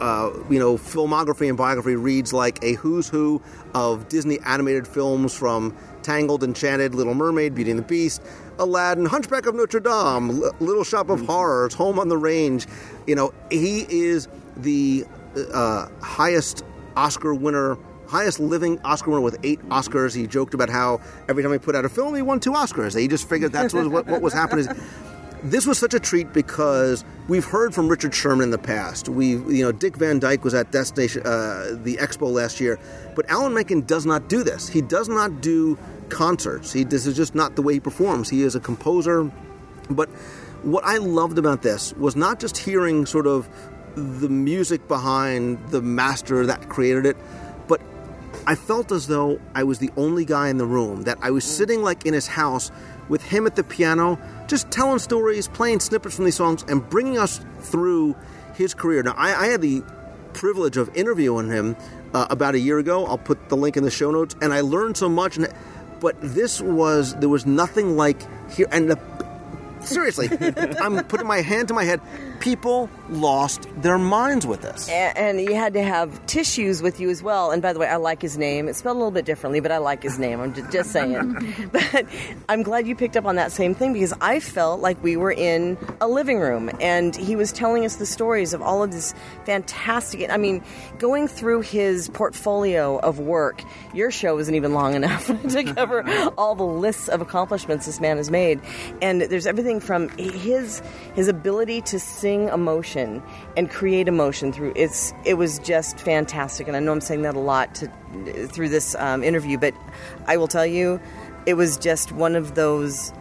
I: uh, you know, filmography and biography reads like a who's who of Disney animated films from Tangled, Enchanted, Little Mermaid, Beauty and the Beast, Aladdin, Hunchback of Notre Dame, L- Little Shop of Horrors, Home on the Range. You know, he is the uh, highest Oscar winner highest living Oscar winner with eight Oscars. He joked about how every time he put out a film, he won two Oscars. He just figured that's what, what, was happening. This was such a treat because we've heard from Richard Sherman in the past. We, you know, Dick Van Dyke was at Destination, uh, the Expo last year, but Alan Menken does not do this. He does not do concerts. He this is just not the way he performs. He is a composer, but what I loved about this was not just hearing sort of the music behind the master that created it, I felt as though I was the only guy in the room, that I was sitting like in his house with him at the piano, just telling stories, playing snippets from these songs, and bringing us through his career. Now, I, I had the privilege of interviewing him uh, about a year ago. I'll put the link in the show notes, and I learned so much. And, but this was, there was nothing like here. And the, seriously, [LAUGHS] I'm putting my hand to my head. People lost their minds with this.
J: And, and you had to have tissues with you as well. And by the way, I like his name. It's spelled a little bit differently, but I like his name. I'm just, just saying. [LAUGHS] but I'm glad you picked up on that same thing because I felt like we were in a living room and he was telling us the stories of all of this fantastic. I mean, going through his portfolio of work, your show isn't even long enough [LAUGHS] to cover all the lists of accomplishments this man has made. And there's everything from his his ability to sing emotion and create emotion through it's it was just fantastic and i know i'm saying that a lot to, through this um, interview but i will tell you it was just one of those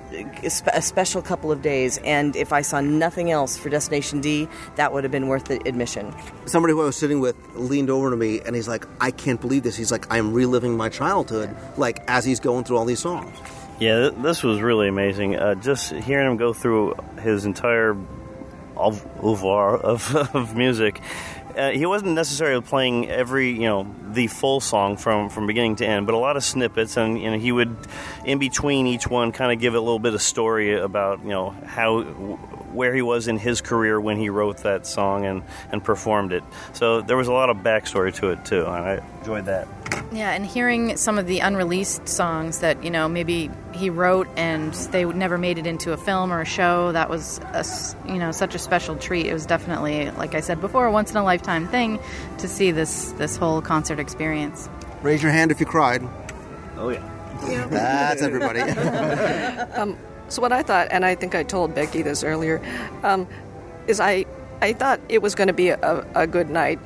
J: a special couple of days and if i saw nothing else for destination d that would have been worth the admission
I: Somebody who I was sitting with leaned over to me and he's like, I can't believe this. He's like, I'm reliving my childhood, like as he's going through all these songs.
K: Yeah, th- this was really amazing. Uh, just hearing him go through his entire oeuvre of, [LAUGHS] of music uh, he wasn't necessarily playing every you know the full song from from beginning to end, but a lot of snippets, and you know he would in between each one kind of give a little bit of story about you know how where he was in his career when he wrote that song and and performed it. So there was a lot of backstory to it too, and I enjoyed that.
L: Yeah, and hearing some of the unreleased songs that you know maybe he wrote and they never made it into a film or a show, that was a, you know such a special treat. It was definitely, like I said before, a once in a lifetime thing to see this this whole concert experience.
I: Raise your hand if you cried.
K: Oh yeah,
J: yeah.
I: that's everybody. [LAUGHS]
M: um, so what I thought, and I think I told Becky this earlier, um, is I I thought it was going to be a, a good night,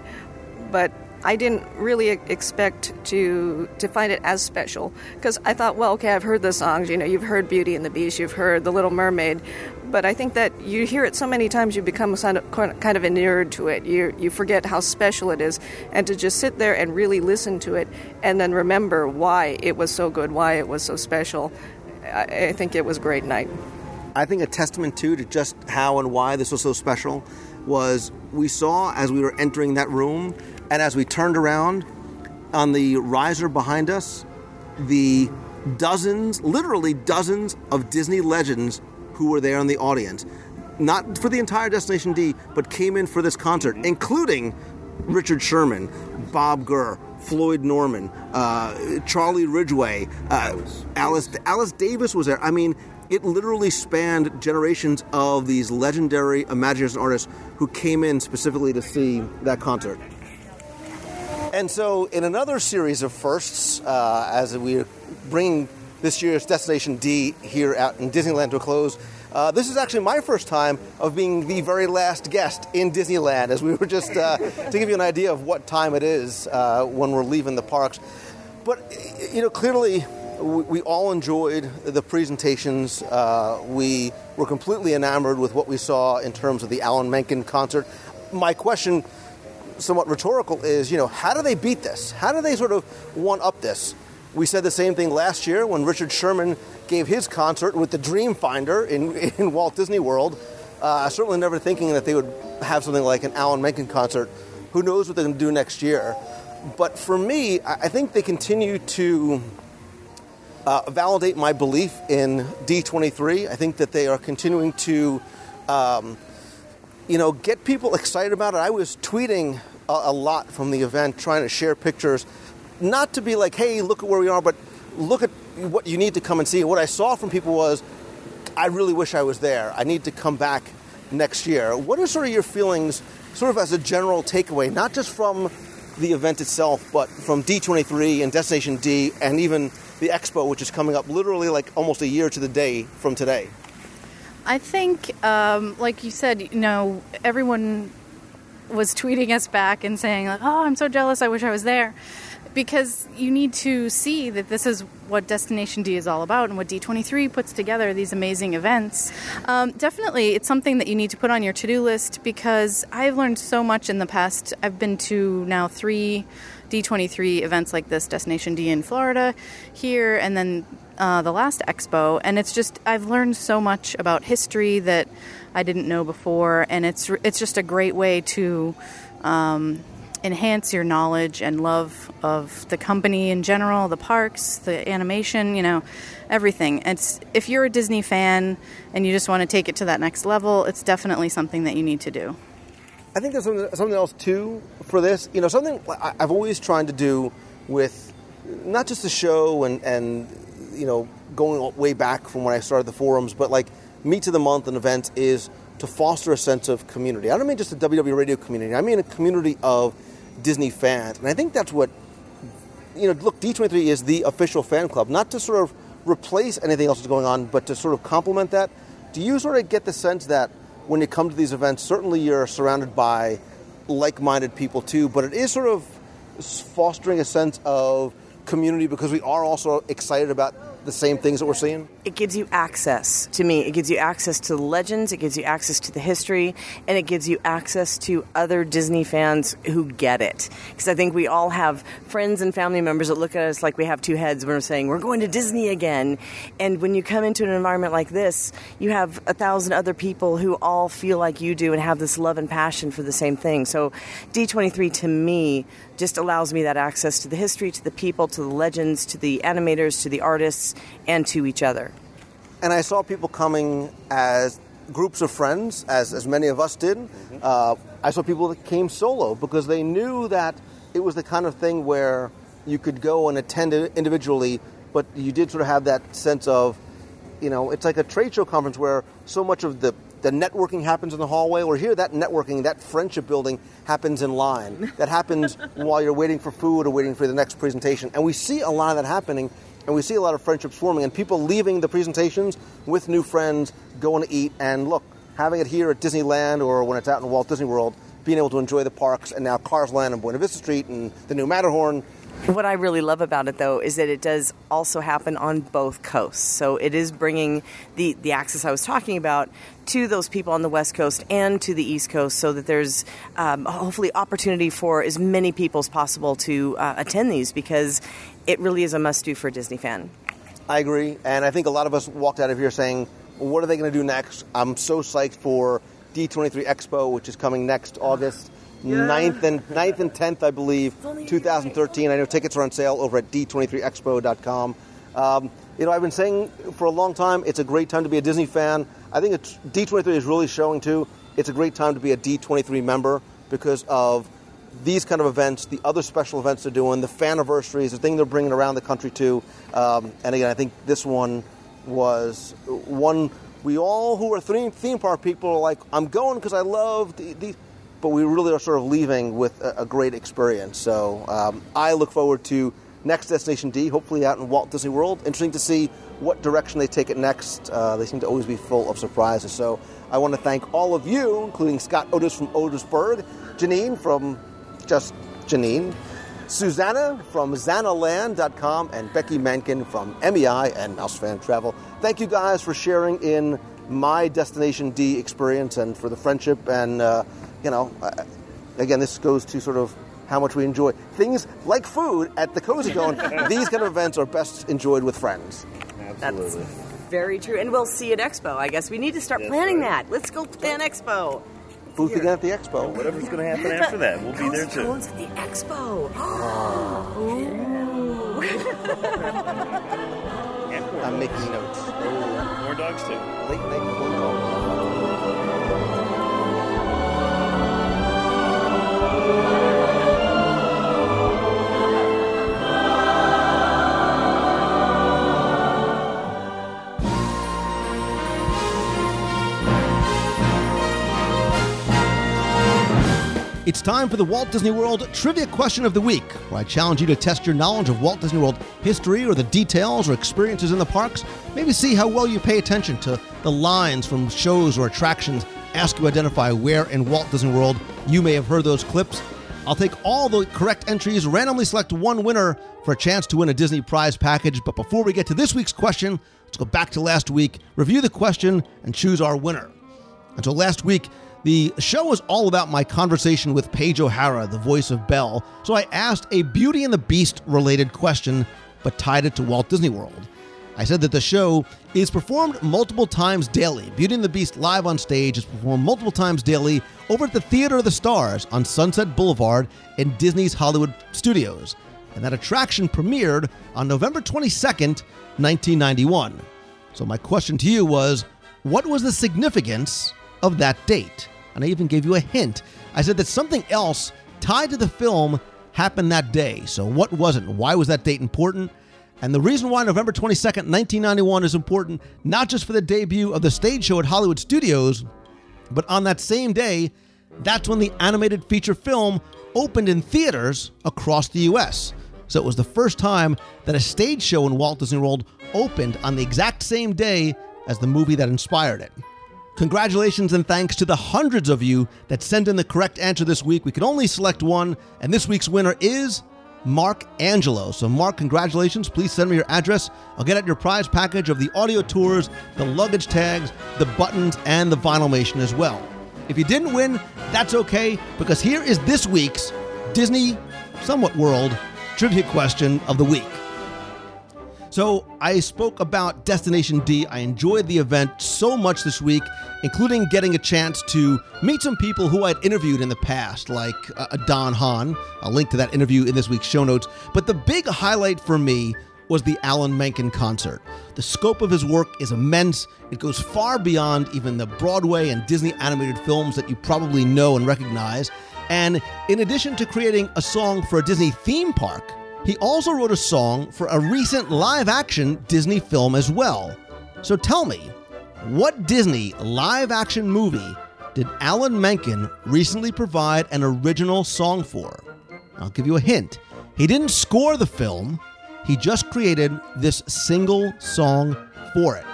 M: but I didn't really expect to to find it as special because I thought, well, okay, I've heard the songs. You know, you've heard Beauty and the Beast, you've heard The Little Mermaid, but I think that you hear it so many times, you become kind of inured to it. You you forget how special it is, and to just sit there and really listen to it, and then remember why it was so good, why it was so special. I, I think it was a great night.
I: I think a testament too to just how and why this was so special was we saw as we were entering that room and as we turned around on the riser behind us, the dozens, literally dozens of Disney legends who were there in the audience. Not for the entire Destination D, but came in for this concert, including Richard Sherman, Bob Gurr, Floyd Norman, uh, Charlie Ridgway, uh, Alice Alice Davis was there. I mean, it literally spanned generations of these legendary Imagination artists who came in specifically to see that concert. And so, in another series of firsts, uh, as we are bringing this year's Destination D here out in Disneyland to a close, uh, this is actually my first time of being the very last guest in Disneyland, as we were just uh, [LAUGHS] to give you an idea of what time it is uh, when we're leaving the parks. But you know, clearly, we, we all enjoyed the presentations. Uh, we were completely enamored with what we saw in terms of the Alan Menken concert. My question somewhat rhetorical is, you know, how do they beat this? How do they sort of one up this? We said the same thing last year when Richard Sherman gave his concert with the Dreamfinder in, [LAUGHS] in Walt Disney World. Uh, certainly never thinking that they would have something like an Alan Menken concert. Who knows what they're going to do next year? But for me, I think they continue to uh, validate my belief in D23. I think that they are continuing to um, you know, get people excited about it. I was tweeting a, a, lot from the event, trying to share pictures, not to be like, hey, look at where we are, but look at what you need to come and see. What I saw from people was, I really wish I was there. I need to come back next year. What are sort of your feelings, sort of as a general takeaway, not just from the event itself, but from D23 and Destination D, and even the expo, which is coming up literally like almost a year to the day from today?
L: I think, um, like you said, you know, everyone was tweeting us back and saying, like, oh, I'm so jealous, I wish I was there. Because you need to see that this is what Destination D is all about and what D23 puts together these amazing events. Um, definitely, it's something that you need to put on your to do list because I've learned so much in the past. I've been to now three D23 events like this Destination D in Florida, here, and then uh, the last expo, and it's just I've learned so much about history that I didn't know before, and it's it's just a great way to um, enhance your knowledge and love of the company in general, the parks, the animation, you know, everything. It's if you're a Disney fan and you just want to take it to that next level, it's definitely something that you need to do.
I: I think there's something, something else too for this. You know, something I've always tried to do with not just the show and and you know, going way back from when I started the forums, but like Meet to the Month and events is to foster a sense of community. I don't mean just a WW radio community. I mean a community of Disney fans, and I think that's what you know. Look, D23 is the official fan club, not to sort of replace anything else that's going on, but to sort of complement that. Do you sort of get the sense that when you come to these events, certainly you're surrounded by like-minded people too, but it is sort of fostering a sense of community because we are also excited about the same things that we're seeing?
J: It gives you access to me. It gives you access to the legends, it gives you access to the history, and it gives you access to other Disney fans who get it. Because I think we all have friends and family members that look at us like we have two heads when we're saying, we're going to Disney again. And when you come into an environment like this, you have a thousand other people who all feel like you do and have this love and passion for the same thing. So D23 to me just allows me that access to the history, to the people, to the legends, to the animators, to the artists, and to each other.
I: And I saw people coming as groups of friends, as, as many of us did. Mm-hmm. Uh, I saw people that came solo because they knew that it was the kind of thing where you could go and attend it individually, but you did sort of have that sense of, you know, it's like a trade show conference where so much of the the networking happens in the hallway, or here that networking, that friendship building happens in line. [LAUGHS] That happens while you're waiting for food or waiting for the next presentation. And we see a lot of that happening, and we see a lot of friendships forming, and people leaving the presentations with new friends, going to eat, and look, having it here at Disneyland or when it's out in Walt Disney World, being able to enjoy the parks, and now Cars Land and Buena Vista Street and the new Matterhorn
J: what I really love about it, though, is that it does also happen on both coasts. So it is bringing the, the access I was talking about to those people on the West Coast and to the East Coast so that there's um, hopefully opportunity for as many people as possible to uh, attend these because it really is a must do for a Disney fan.
I: I agree. And I think a lot of us walked out of here saying, what are they going to do next? I'm so psyched for D23 Expo, which is coming next August. 9th and 9th and 10th, I believe, 2013. I know tickets are on sale over at d23expo.com. Um, you know, I've been saying for a long time it's a great time to be a Disney fan. I think D23 is really showing too. It's a great time to be a D23 member because of these kind of events, the other special events they're doing, the fan anniversaries, the thing they're bringing around the country too. Um, and again, I think this one was one we all who are theme, theme park people are like, I'm going because I love the, the, but we really are sort of leaving with a, a great experience. So um, I look forward to next Destination D, hopefully out in Walt Disney World. Interesting to see what direction they take it next. Uh, they seem to always be full of surprises. So I want to thank all of you, including Scott Otis from Otisburg, Janine from just Janine, Susanna from Zanaland.com, and Becky Mankin from MEI and Mouse Fan Travel. Thank you guys for sharing in my Destination D experience and for the friendship and uh, you know, uh, again, this goes to sort of how much we enjoy things like food at the Cozy [LAUGHS] Cone. these kind of events are best enjoyed with friends.
J: Absolutely. That's very true. And we'll see at Expo. I guess we need to start That's planning right. that. Let's go plan Expo.
I: Booth again at the Expo.
K: Whatever's going to happen after that, we'll be there too.
J: Cones at the Expo. [LAUGHS]
I: I'm making notes.
K: Oh, more dogs too.
I: Late night corn It's time for the Walt Disney World Trivia Question of the Week, where I challenge you to test your knowledge of Walt Disney World history or the details or experiences in the parks. Maybe see how well you pay attention to the lines from shows or attractions. Ask you to identify where in Walt Disney World you may have heard those clips. I'll take all the correct entries, randomly select one winner for a chance to win a Disney prize package. But before we get to this week's question, let's go back to last week, review the question, and choose our winner. So last week, the show was all about my conversation with Paige O'Hara, the voice of Belle, so I asked a Beauty and the Beast related question, but tied it to Walt Disney World. I said that the show is performed multiple times daily. Beauty and the Beast live on stage is performed multiple times daily over at the Theater of the Stars on Sunset Boulevard in Disney's Hollywood Studios. And that attraction premiered on November 22nd, 1991. So my question to you was what was the significance of that date? And I even gave you a hint. I said that something else tied to the film happened that day. So, what was it? Why was that date important? And the reason why November 22nd, 1991 is important, not just for the debut of the stage show at Hollywood Studios, but on that same day, that's when the animated feature film opened in theaters across the US. So it was the first time that a stage show in Walt Disney World opened on the exact same day as the movie that inspired it. Congratulations and thanks to the hundreds of you that sent in the correct answer this week. We could only select one, and this week's winner is Mark Angelo. So, Mark, congratulations. Please send me your address. I'll get out your prize package of the audio tours, the luggage tags, the buttons, and the vinyl vinylmation as well. If you didn't win, that's okay, because here is this week's Disney Somewhat World trivia question of the week. So, I spoke about Destination D. I enjoyed the event so much this week, including getting a chance to meet some people who I'd interviewed in the past, like uh, Don Hahn. I'll link to that interview in this week's show notes. But the big highlight for me was the Alan Menken concert. The scope of his work is immense. It goes far beyond even the Broadway and Disney animated films that you probably know and recognize. And in addition to creating a song for a Disney theme park, he also wrote a song for a recent live action Disney film as well. So tell me, what Disney live action movie did Alan Menken recently provide an original song for? I'll give you a hint. He didn't score the film, he just created this single song for it.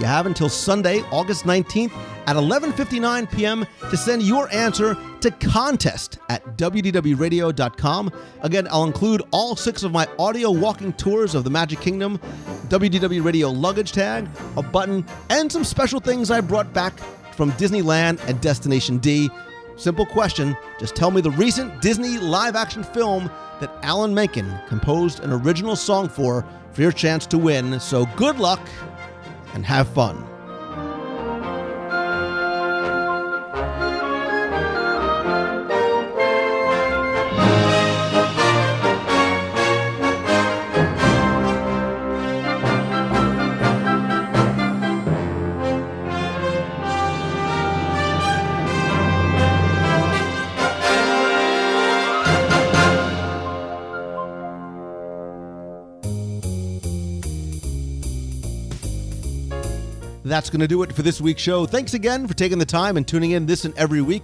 I: You have until Sunday, August 19th at 11:59 p.m. to send your answer to contest at wdwradio.com. Again, I'll include all 6 of my audio walking tours of the Magic Kingdom, WDW Radio luggage tag, a button, and some special things I brought back from Disneyland and Destination D. Simple question, just tell me the recent Disney live action film that Alan Menken composed an original song for for your chance to win. So good luck and have fun. That's going to do it for this week's show. Thanks again for taking the time and tuning in this and every week.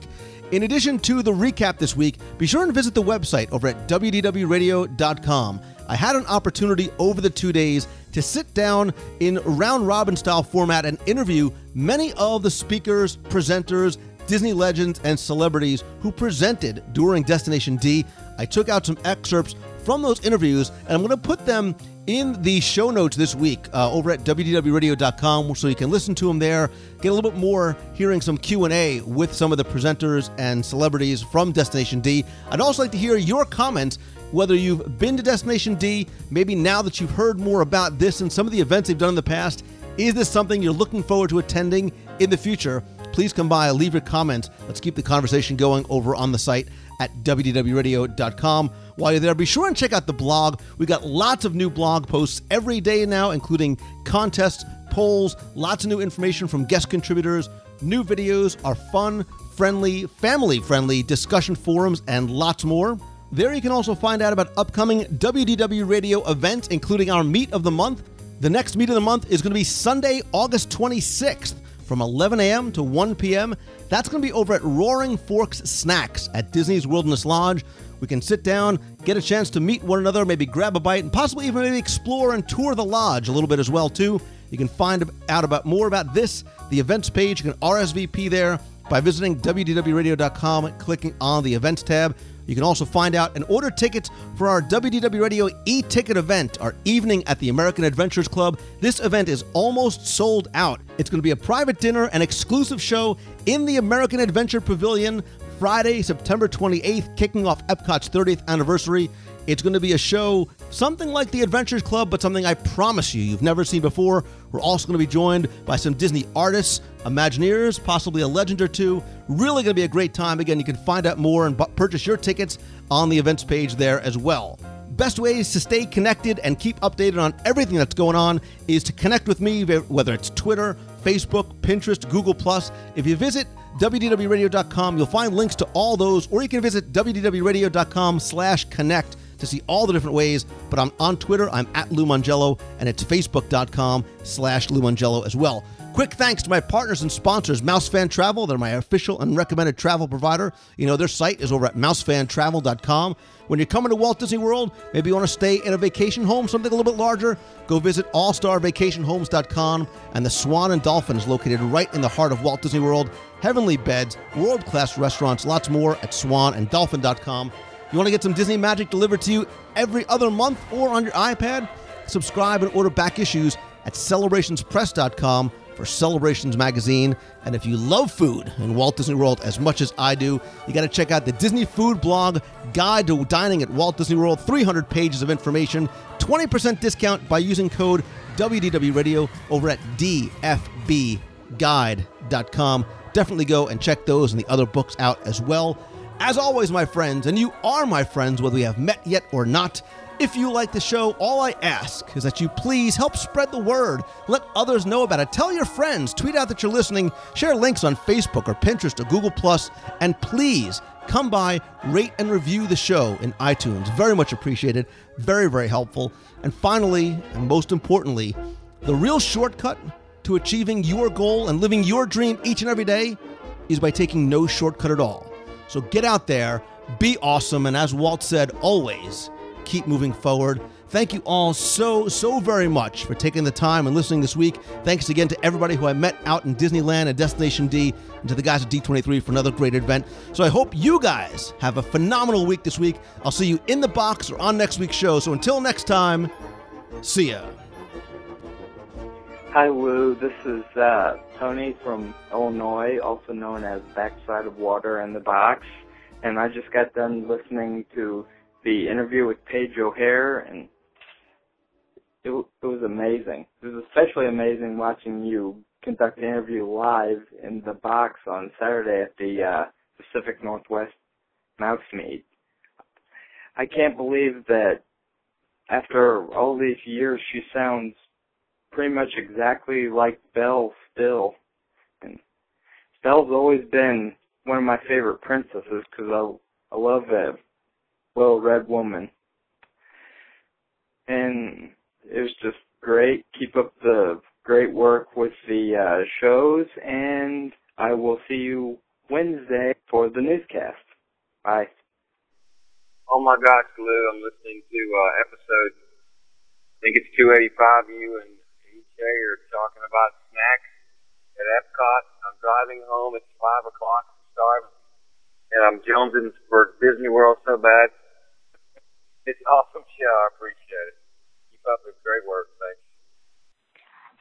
I: In addition to the recap this week, be sure and visit the website over at wdwradio.com. I had an opportunity over the two days to sit down in round robin style format and interview many of the speakers, presenters, Disney legends, and celebrities who presented during Destination D. I took out some excerpts from those interviews, and I'm going to put them in the show notes this week uh, over at wdwradio.com so you can listen to them there get a little bit more hearing some q&a with some of the presenters and celebrities from destination d. I'd also like to hear your comments whether you've been to destination d maybe now that you've heard more about this and some of the events they've done in the past is this something you're looking forward to attending in the future please come by leave your comments let's keep the conversation going over on the site at wdwradio.com while you're there, be sure and check out the blog. We got lots of new blog posts every day now, including contests, polls, lots of new information from guest contributors, new videos, our fun, friendly, family friendly discussion forums, and lots more. There you can also find out about upcoming WDW radio events, including our Meet of the Month. The next Meet of the Month is going to be Sunday, August 26th from 11 a.m. to 1 p.m. That's going to be over at Roaring Forks Snacks at Disney's Wilderness Lodge. We can sit down, get a chance to meet one another, maybe grab a bite, and possibly even maybe explore and tour the lodge a little bit as well too. You can find out about more about this, the events page. You can RSVP there by visiting wdwradio.com, clicking on the events tab. You can also find out and order tickets for our WDW Radio e ticket event, our evening at the American Adventurers Club. This event is almost sold out. It's going to be a private dinner and exclusive show in the American Adventure Pavilion Friday, September 28th, kicking off Epcot's 30th anniversary. It's going to be a show, something like the Adventurers Club, but something I promise you you've never seen before. We're also going to be joined by some Disney artists, Imagineers, possibly a legend or two. Really going to be a great time. Again, you can find out more and purchase your tickets on the events page there as well. Best ways to stay connected and keep updated on everything that's going on is to connect with me, whether it's Twitter, Facebook, Pinterest, Google. If you visit wdwradio.com. You'll find links to all those, or you can visit wdwradio.com slash connect to see all the different ways. But I'm on Twitter, I'm at Lou Mongello, and it's facebook.com slash Lou as well. Quick thanks to my partners and sponsors, Mousefan Travel. They're my official and recommended travel provider. You know, their site is over at mousefantravel.com. When you're coming to Walt Disney World, maybe you want to stay in a vacation home, something a little bit larger, go visit allstarvacationhomes.com. And the Swan and Dolphin is located right in the heart of Walt Disney World. Heavenly beds, world class restaurants, lots more at swananddolphin.com. You want to get some Disney magic delivered to you every other month or on your iPad? Subscribe and order back issues at celebrationspress.com for Celebrations Magazine. And if you love food in Walt Disney World as much as I do, you got to check out the Disney Food Blog Guide to Dining at Walt Disney World. 300 pages of information, 20% discount by using code WDW Radio over at DFBguide.com. Definitely go and check those and the other books out as well. As always, my friends, and you are my friends whether we have met yet or not. If you like the show, all I ask is that you please help spread the word. Let others know about it. Tell your friends, tweet out that you're listening, share links on Facebook or Pinterest or Google Plus, and please come by, rate and review the show in iTunes. Very much appreciated. Very, very helpful. And finally, and most importantly, the real shortcut to achieving your goal and living your dream each and every day is by taking no shortcut at all. So get out there, be awesome, and as Walt said, always keep moving forward. Thank you all so, so very much for taking the time and listening this week. Thanks again to everybody who I met out in Disneyland and Destination D, and to the guys at D23 for another great event. So I hope you guys have a phenomenal week this week. I'll see you in the box or on next week's show. So until next time, see ya.
N: Hi, Lou. This is uh, Tony from Illinois, also known as Backside of Water in the Box. And I just got done listening to the interview with Paige O'Hara, and it, it was amazing. It was especially amazing watching you conduct the interview live in the box on Saturday at the uh, Pacific Northwest Mouse Meet. I can't believe that after all these years, she sounds pretty much exactly like Belle still. And Belle's always been one of my favorite princesses because I, I love that well read woman. And it was just great. Keep up the great work with the uh, shows, and I will see you Wednesday for the newscast. Bye.
O: Oh my gosh, Lou, I'm listening to uh, episode, I think it's 285. You and EJ are talking about snacks at Epcot. I'm driving home. It's 5 o'clock. I'm starving. And I'm jonesing for Disney World so bad. It's awesome [LAUGHS] show. I appreciate it. Keep up the great work. Thanks.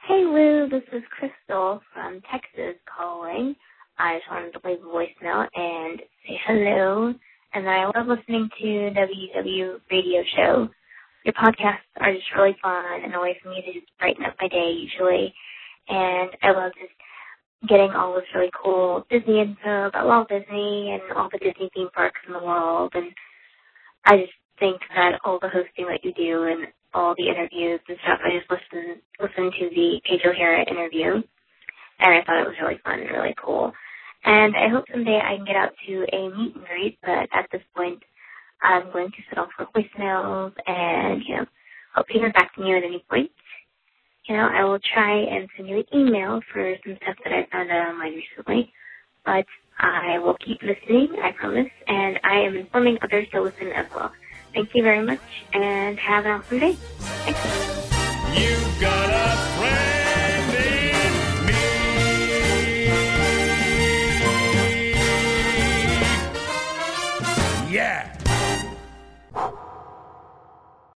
P: Hey Lou, this is Crystal from Texas calling. I just wanted to leave a voicemail and say hello. And I love listening to WW Radio Show. Your podcasts are just really fun and a way for me to just brighten up my day usually. And I love just getting all this really cool Disney info about Walt Disney and all the Disney theme parks in the world. And I just think that all the hosting that you do and all the interviews and stuff, I just listened listened to the Paige O'Hara interview, and I thought it was really fun and really cool. And I hope someday I can get out to a meet and greet, but at this point, I'm going to set off for voicemails and you know hope to hear back from you at any point. You know, I will try and send you an email for some stuff that I found out online recently, but I will keep listening, I promise, and I am informing others to listen as well. Thank you very much and have an awesome day. Thanks.
Q: You've got a friend